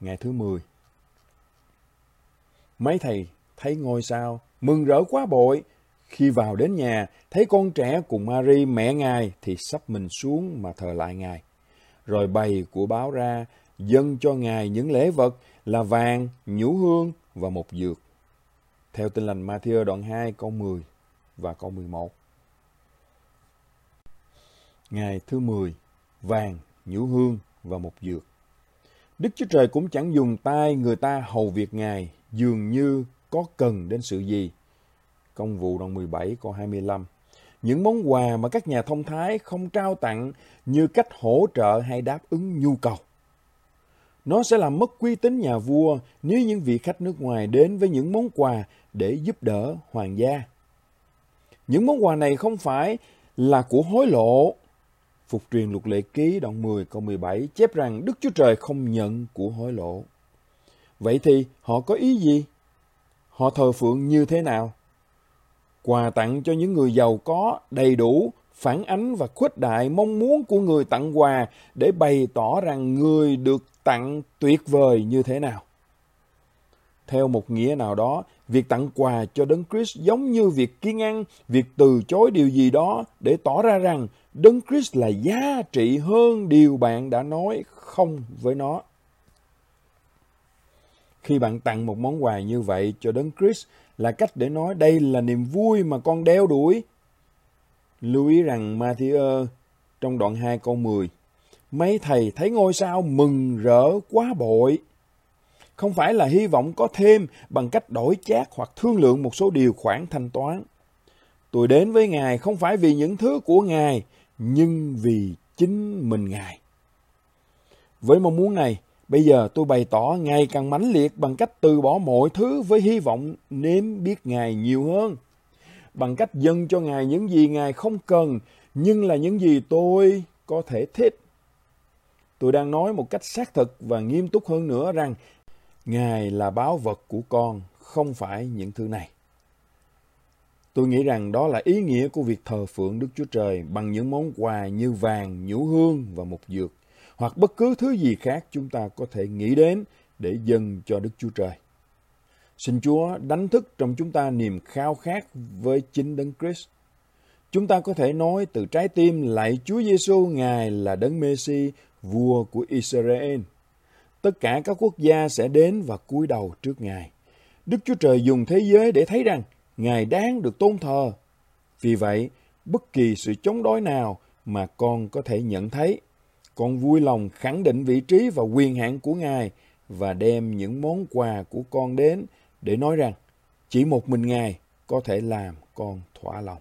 Ngày thứ 10 Mấy thầy thấy ngôi sao, mừng rỡ quá bội. Khi vào đến nhà, thấy con trẻ cùng Mary mẹ ngài thì sắp mình xuống mà thờ lại ngài. Rồi bày của báo ra, dâng cho ngài những lễ vật là vàng, nhũ hương và một dược. Theo tin lành Matthew đoạn 2 câu 10 và câu 11. Ngày thứ 10, vàng, nhũ hương và một dược. Đức Chúa Trời cũng chẳng dùng tay người ta hầu việc Ngài, dường như có cần đến sự gì. Công vụ đoạn 17 câu 25. Những món quà mà các nhà thông thái không trao tặng như cách hỗ trợ hay đáp ứng nhu cầu. Nó sẽ làm mất uy tín nhà vua nếu những vị khách nước ngoài đến với những món quà để giúp đỡ hoàng gia. Những món quà này không phải là của hối lộ. Phục truyền luật lệ ký đoạn 10 câu 17 chép rằng Đức Chúa Trời không nhận của hối lộ. Vậy thì họ có ý gì? Họ thờ phượng như thế nào? Quà tặng cho những người giàu có đầy đủ, phản ánh và khuếch đại mong muốn của người tặng quà để bày tỏ rằng người được tặng tuyệt vời như thế nào. Theo một nghĩa nào đó, việc tặng quà cho Đấng Christ giống như việc kiên ăn, việc từ chối điều gì đó để tỏ ra rằng Đấng Christ là giá trị hơn điều bạn đã nói không với nó. Khi bạn tặng một món quà như vậy cho Đấng Christ là cách để nói đây là niềm vui mà con đeo đuổi. Lưu ý rằng Matthew trong đoạn 2 câu 10 Mấy thầy thấy ngôi sao mừng rỡ quá bội. Không phải là hy vọng có thêm bằng cách đổi chác hoặc thương lượng một số điều khoản thanh toán. Tôi đến với Ngài không phải vì những thứ của Ngài, nhưng vì chính mình Ngài. Với mong muốn này, bây giờ tôi bày tỏ ngày càng mãnh liệt bằng cách từ bỏ mọi thứ với hy vọng nếm biết Ngài nhiều hơn. Bằng cách dâng cho Ngài những gì Ngài không cần, nhưng là những gì tôi có thể thích. Tôi đang nói một cách xác thực và nghiêm túc hơn nữa rằng Ngài là báo vật của con, không phải những thứ này. Tôi nghĩ rằng đó là ý nghĩa của việc thờ phượng Đức Chúa Trời bằng những món quà như vàng, nhũ hương và một dược, hoặc bất cứ thứ gì khác chúng ta có thể nghĩ đến để dâng cho Đức Chúa Trời. Xin Chúa đánh thức trong chúng ta niềm khao khát với chính Đấng Christ. Chúng ta có thể nói từ trái tim lại Chúa Giêsu Ngài là Đấng Messi, vua của Israel. Tất cả các quốc gia sẽ đến và cúi đầu trước Ngài. Đức Chúa Trời dùng thế giới để thấy rằng Ngài đáng được tôn thờ. Vì vậy, bất kỳ sự chống đối nào mà con có thể nhận thấy, con vui lòng khẳng định vị trí và quyền hạn của Ngài và đem những món quà của con đến để nói rằng chỉ một mình Ngài có thể làm con thỏa lòng.